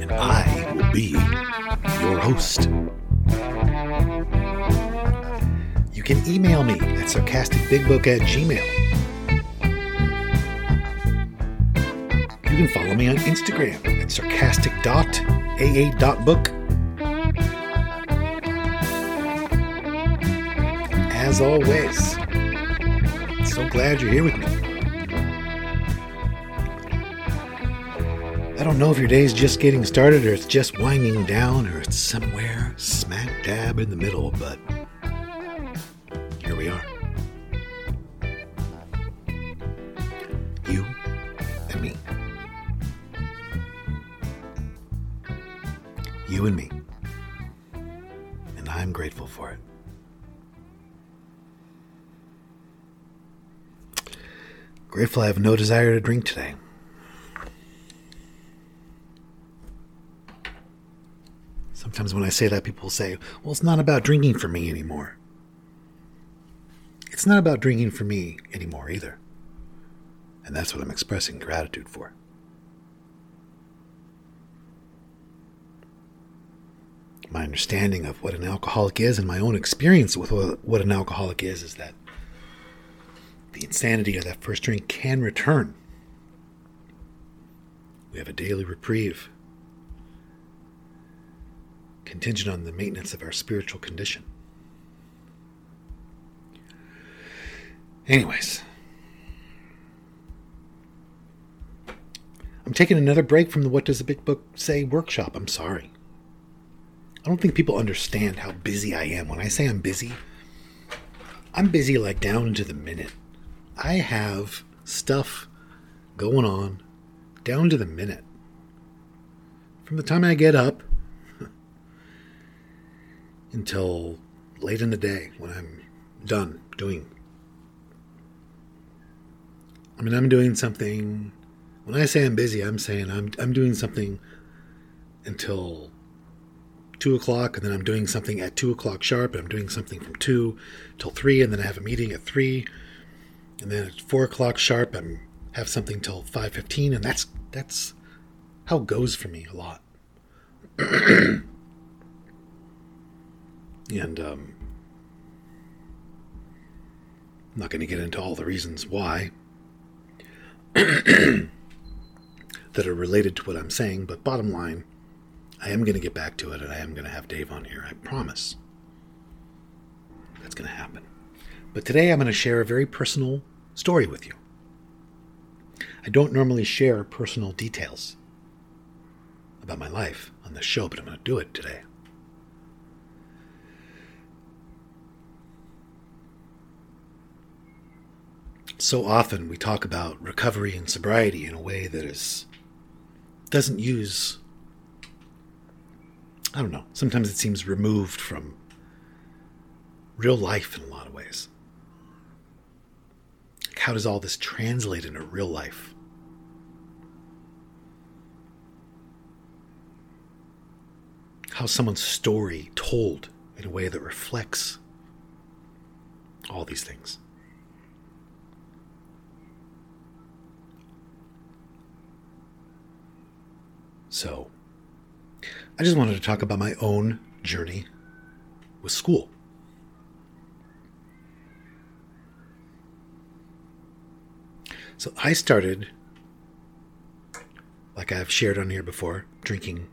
And I will be your host. You can email me at sarcasticbigbook at gmail. You can follow me on Instagram at sarcastic.aa.book. As always, so glad you're here with me. I don't know if your day's just getting started or it's just winding down or it's somewhere smack dab in the middle, but here we are. You and me. You and me. And I'm grateful for it. Grateful I have no desire to drink today. Sometimes when I say that, people say, well, it's not about drinking for me anymore. It's not about drinking for me anymore either. And that's what I'm expressing gratitude for. My understanding of what an alcoholic is and my own experience with what an alcoholic is is that the insanity of that first drink can return. We have a daily reprieve, contingent on the maintenance of our spiritual condition. Anyways, I'm taking another break from the What Does the Big Book Say workshop. I'm sorry. I don't think people understand how busy I am. When I say I'm busy, I'm busy like down to the minute. I have stuff going on down to the minute. From the time I get up until late in the day when I'm done doing I mean, I'm doing something. When I say I'm busy, I'm saying I'm I'm doing something until two o'clock, and then I'm doing something at two o'clock sharp, and I'm doing something from two till three, and then I have a meeting at three, and then at four o'clock sharp, I'm have something till five fifteen, and that's that's how it goes for me a lot. and um, I'm not going to get into all the reasons why that are related to what I'm saying, but bottom line, I am going to get back to it and I am going to have Dave on here. I promise. That's going to happen. But today I'm going to share a very personal story with you. I don't normally share personal details about my life on this show, but I'm going to do it today. So often we talk about recovery and sobriety in a way that is doesn't use I don't know. Sometimes it seems removed from real life in a lot of ways. How does all this translate into real life? How's someone's story told in a way that reflects all these things? So, I just wanted to talk about my own journey with school. So, I started, like I've shared on here before, drinking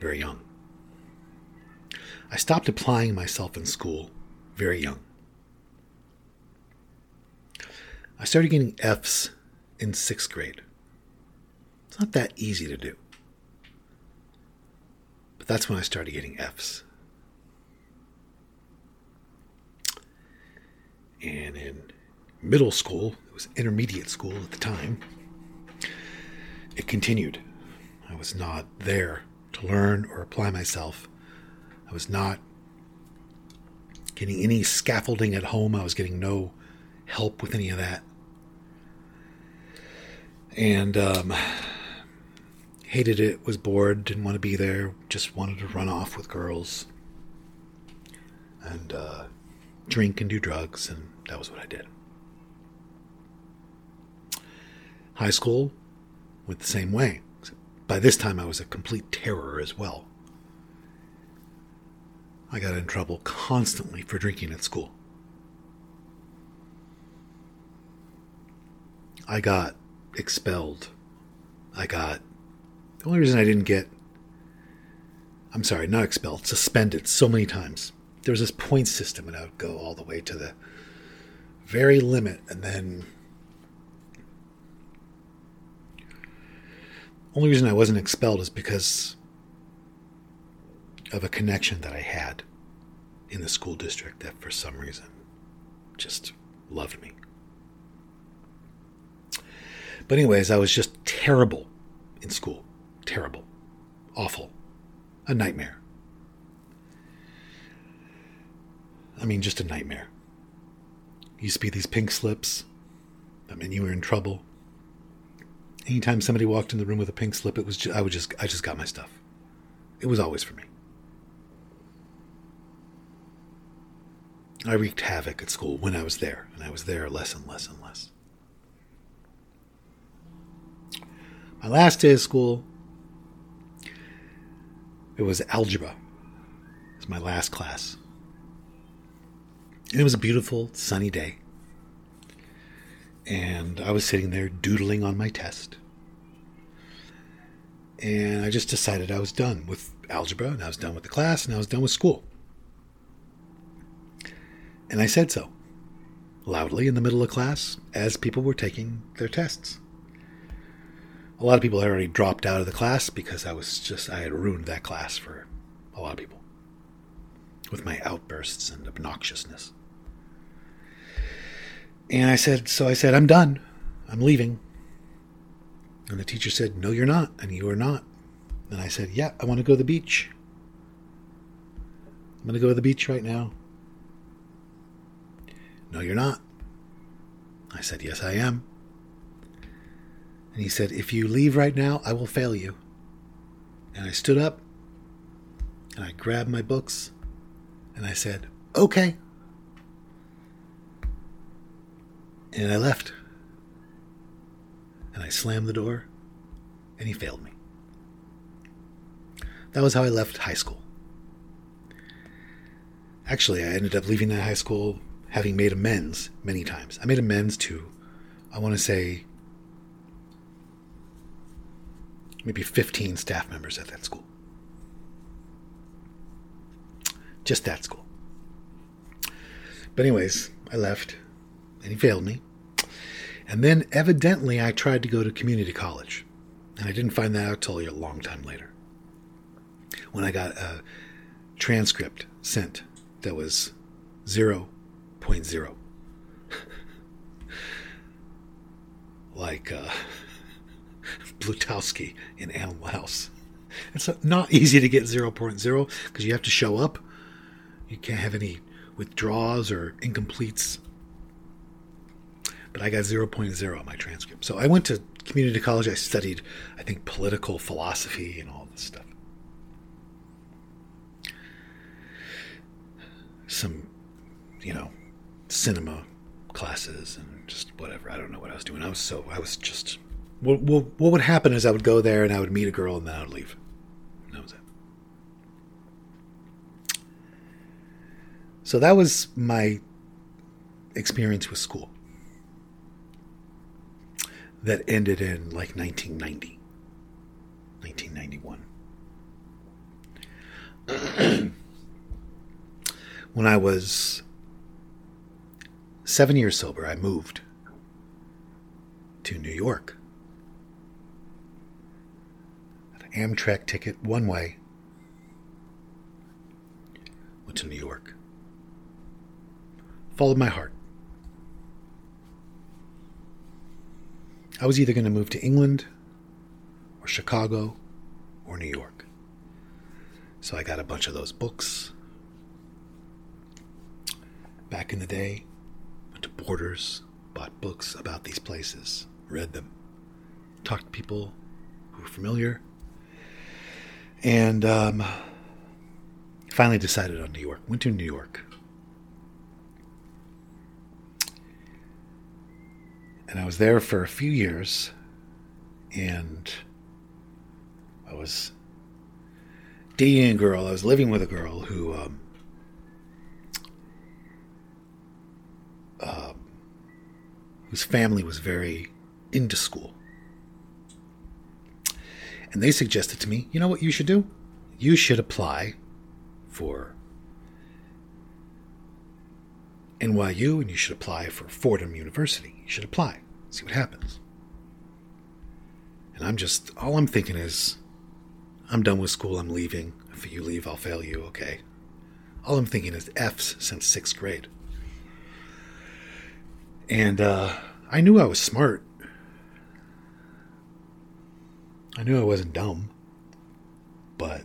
very young. I stopped applying myself in school very young. I started getting F's in sixth grade. It's not that easy to do. But that's when I started getting F's. And in middle school, it was intermediate school at the time, it continued. I was not there to learn or apply myself. I was not getting any scaffolding at home. I was getting no help with any of that. And um, hated it, was bored, didn't want to be there, just wanted to run off with girls and uh, drink and do drugs, and that was what I did. High school went the same way. By this time, I was a complete terror as well. I got in trouble constantly for drinking at school. I got expelled. I got. The only reason I didn't get. I'm sorry, not expelled, suspended so many times. There was this point system, and I would go all the way to the very limit, and then. Only reason I wasn't expelled is because of a connection that I had in the school district that for some reason just loved me. But, anyways, I was just terrible in school. Terrible. Awful. A nightmare. I mean, just a nightmare. Used to be these pink slips. I mean, you were in trouble. Anytime somebody walked in the room with a pink slip, it was just, I would just I just got my stuff. It was always for me. I wreaked havoc at school when I was there, and I was there less and less and less. My last day of school, it was algebra. It was my last class. And it was a beautiful, sunny day. And I was sitting there doodling on my test. And I just decided I was done with algebra, and I was done with the class, and I was done with school. And I said so, loudly in the middle of class, as people were taking their tests. A lot of people had already dropped out of the class because I was just, I had ruined that class for a lot of people with my outbursts and obnoxiousness. And I said, so I said, I'm done. I'm leaving. And the teacher said, No, you're not. And you are not. And I said, Yeah, I want to go to the beach. I'm going to go to the beach right now. No, you're not. I said, Yes, I am. And he said, If you leave right now, I will fail you. And I stood up and I grabbed my books and I said, Okay. And I left. And I slammed the door and he failed me. That was how I left high school. Actually, I ended up leaving that high school having made amends many times. I made amends to, I want to say, maybe 15 staff members at that school. Just that school. But, anyways, I left and he failed me. And then, evidently, I tried to go to community college. And I didn't find that out till a long time later. When I got a transcript sent that was 0.0. like uh, Blutarsky in Animal House. It's not easy to get 0.0 because you have to show up. You can't have any withdraws or incompletes. But I got 0.0 on my transcript. So I went to community college. I studied, I think, political philosophy and all this stuff. Some, you know, cinema classes and just whatever. I don't know what I was doing. I was so, I was just what, what, what would happen is I would go there and I would meet a girl and then I would leave. That was it. So that was my experience with school. That ended in like 1990, 1991. when I was seven years sober, I moved to New York. Amtrak ticket one way Went to New York. Followed my heart. I was either going to move to England or Chicago or New York. So I got a bunch of those books. Back in the day, went to Borders, bought books about these places, read them, talked to people who were familiar, and um, finally decided on New York. Went to New York. And I was there for a few years, and I was dating a girl. I was living with a girl who um, uh, whose family was very into school. And they suggested to me, you know what you should do? You should apply for NYU and you should apply for Fordham University. You should apply, see what happens. And I'm just, all I'm thinking is, I'm done with school, I'm leaving. If you leave, I'll fail you, okay. All I'm thinking is F's since sixth grade. And uh, I knew I was smart. I knew I wasn't dumb. But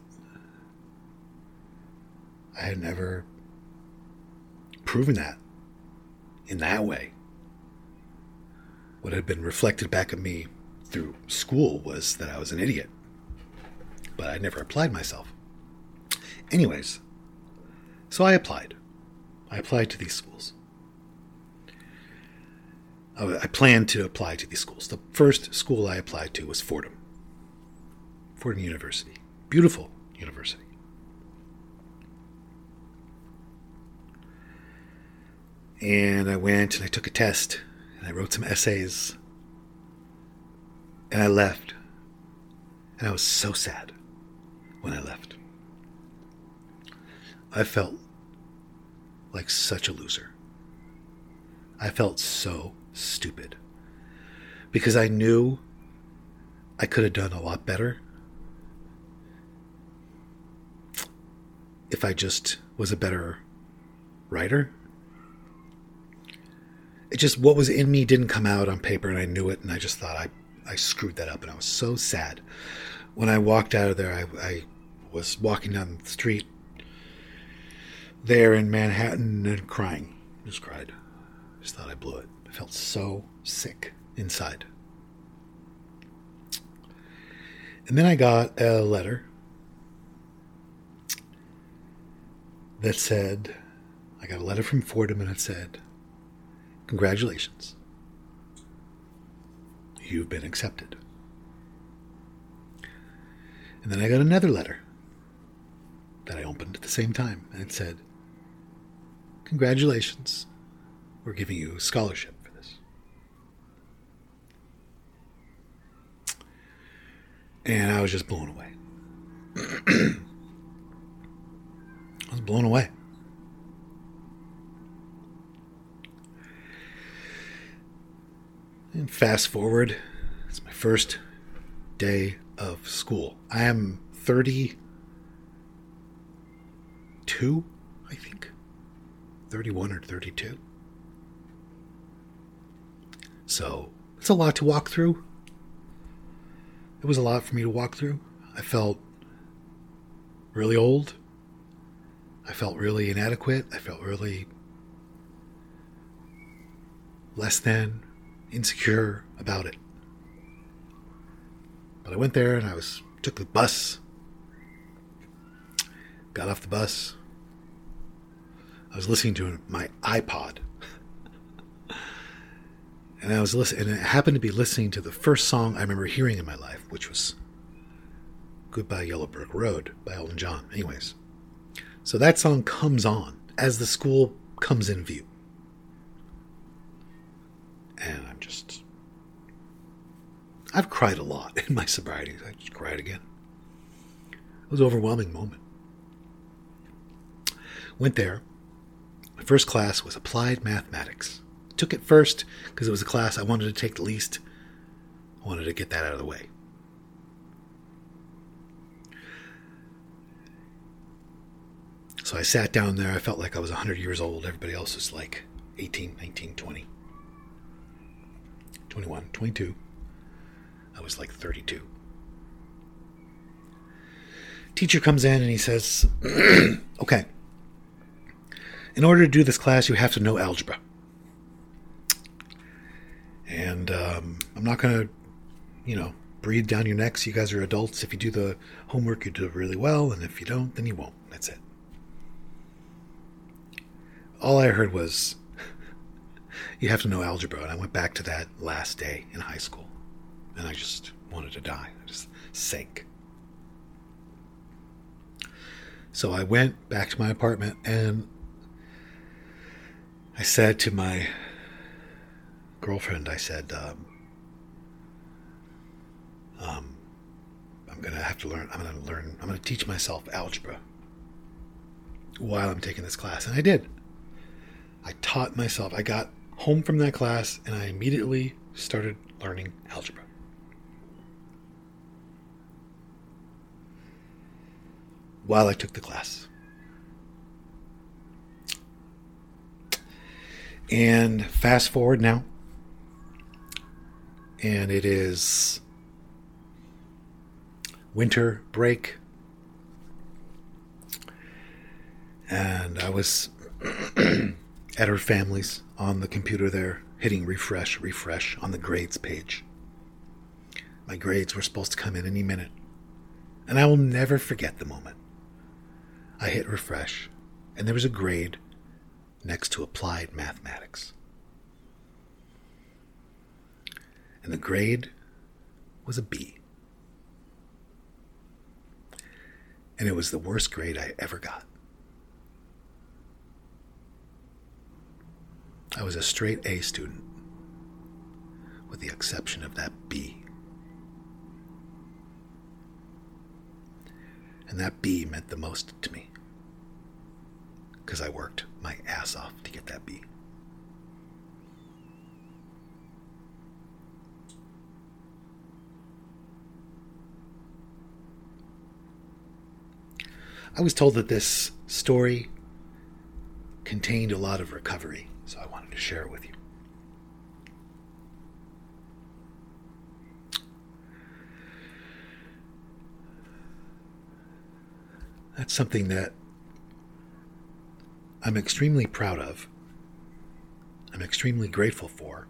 I had never proven that in that way. What had been reflected back at me through school was that I was an idiot. But I never applied myself. Anyways, so I applied. I applied to these schools. I planned to apply to these schools. The first school I applied to was Fordham. University. Beautiful university. And I went and I took a test and I wrote some essays and I left. And I was so sad when I left. I felt like such a loser. I felt so stupid because I knew I could have done a lot better if I just was a better writer it just what was in me didn't come out on paper and I knew it and I just thought I, I screwed that up and I was so sad. When I walked out of there I, I was walking down the street there in Manhattan and crying. Just cried. Just thought I blew it. I felt so sick inside. And then I got a letter that said, I got a letter from Fordham and it said, Congratulations. You've been accepted. And then I got another letter that I opened at the same time, and it said, Congratulations. We're giving you a scholarship for this. And I was just blown away. I was blown away. And fast forward, it's my first day of school. I am 32, I think. 31 or 32. So it's a lot to walk through. It was a lot for me to walk through. I felt really old. I felt really inadequate. I felt really less than, insecure about it. But I went there and I was took the bus. Got off the bus. I was listening to my iPod. and I was listening and I happened to be listening to the first song I remember hearing in my life, which was Goodbye Yellow Brick Road by Elton John. Anyways. So that song comes on as the school comes in view and I'm just. I've cried a lot in my sobriety. I just cried again. It was an overwhelming moment. Went there. My first class was applied mathematics. Took it first because it was a class I wanted to take the least. I wanted to get that out of the way. So I sat down there. I felt like I was 100 years old. Everybody else was like 18, 19, 20, 21, 22. I was like 32. Teacher comes in and he says, Okay, in order to do this class, you have to know algebra. And um, I'm not going to, you know, breathe down your necks. You guys are adults. If you do the homework, you do it really well. And if you don't, then you won't. That's it. All I heard was, you have to know algebra. And I went back to that last day in high school. And I just wanted to die. I just sank. So I went back to my apartment and I said to my girlfriend, I said, um, um, I'm going to have to learn, I'm going to learn, I'm going to teach myself algebra while I'm taking this class. And I did. I taught myself, I got home from that class and I immediately started learning algebra. while I took the class. And fast forward now, and it is winter break. And I was at her family's on the computer there, hitting refresh, refresh on the grades page. My grades were supposed to come in any minute. And I will never forget the moment. I hit refresh, and there was a grade next to applied mathematics. And the grade was a B. And it was the worst grade I ever got. I was a straight A student, with the exception of that B. And that B meant the most to me. Because I worked my ass off to get that B. I was told that this story contained a lot of recovery, so I wanted to share it with you. That's something that I'm extremely proud of. I'm extremely grateful for.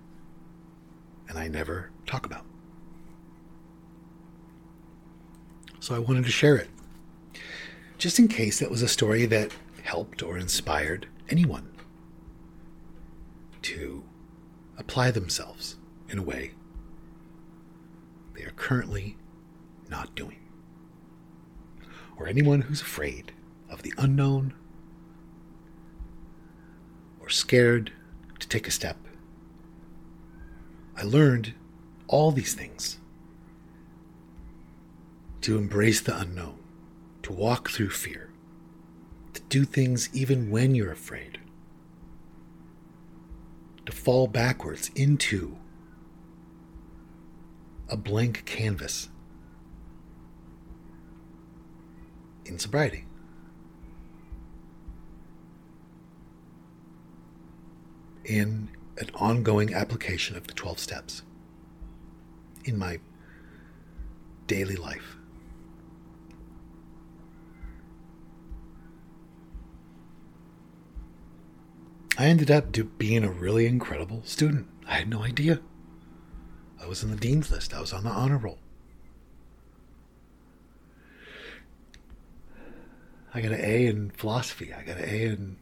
And I never talk about. So I wanted to share it. Just in case that was a story that helped or inspired anyone to apply themselves in a way they are currently not doing or anyone who's afraid of the unknown or scared to take a step. I learned all these things to embrace the unknown, to walk through fear, to do things even when you're afraid, to fall backwards into a blank canvas in sobriety. In an ongoing application of the 12 steps in my daily life. I ended up being a really incredible student. I had no idea. I was in the dean's list. I was on the honor roll. I got an A in philosophy. I got an A in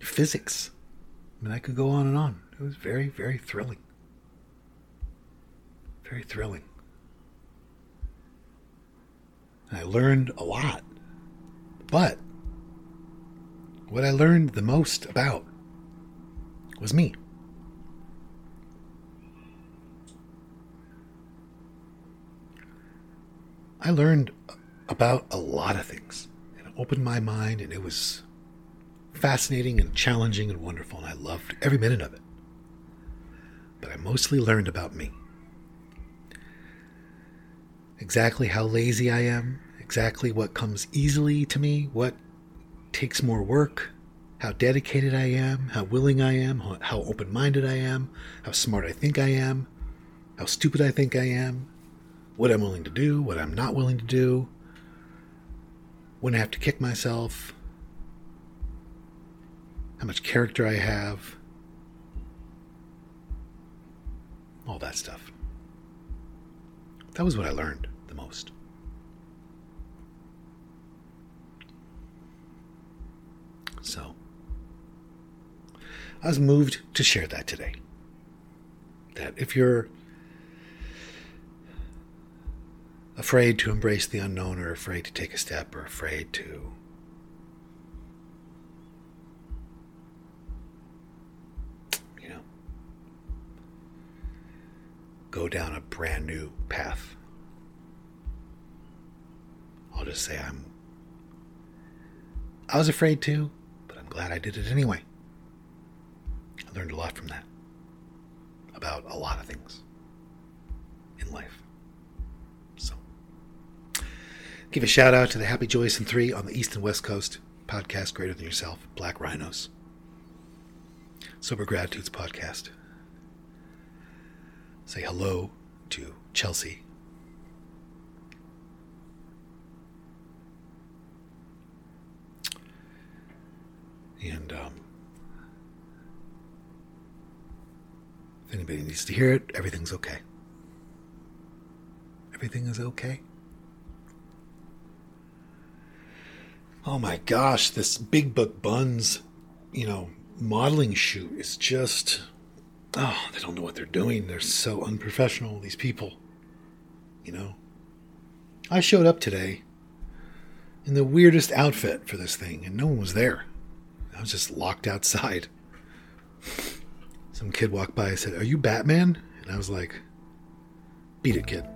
physics. I mean, I could go on and on. It was very, very thrilling. Very thrilling. And I learned a lot. But what I learned the most about was me. I learned about a lot of things and opened my mind, and it was fascinating and challenging and wonderful, and I loved every minute of it. But I mostly learned about me. Exactly how lazy I am, exactly what comes easily to me, what takes more work, how dedicated I am, how willing I am, how open minded I am, how smart I think I am, how stupid I think I am, what I'm willing to do, what I'm not willing to do, when I have to kick myself, how much character I have, all that stuff. That was what I learned the most. So, I was moved to share that today. That if you're afraid to embrace the unknown or afraid to take a step or afraid to you know go down a brand new path i'll just say i'm i was afraid to but i'm glad i did it anyway learned a lot from that about a lot of things in life So, Give a shout out to the Happy Joyous and Free on the East and West Coast podcast, Greater Than Yourself, Black Rhinos, Sober Gratitudes podcast. Say hello to Chelsea. And um, anybody needs to hear it, everything's okay. Everything is okay. oh my gosh, this Big Book Buns, you know, modeling shoot is just, oh, they don't know what they're doing. They're so unprofessional, these people. You know? I showed up today in the weirdest outfit for this thing, and no one was there. I was just locked outside. Some kid walked by and said, Are you Batman? And I was like, Beat it, kid.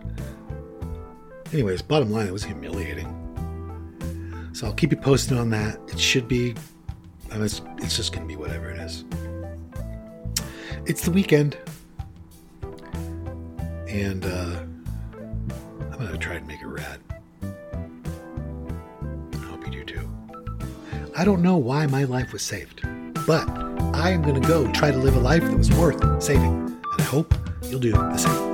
Anyways, bottom line, it was humiliating. So I'll keep you posted on that. It should be, I mean, it's, it's just going to be whatever it is. It's the weekend. And uh, I'm going to try and make it rad. I hope you do too. I don't know why my life was saved, but I am going to go try to live a life that was worth saving. And I hope you'll do the same.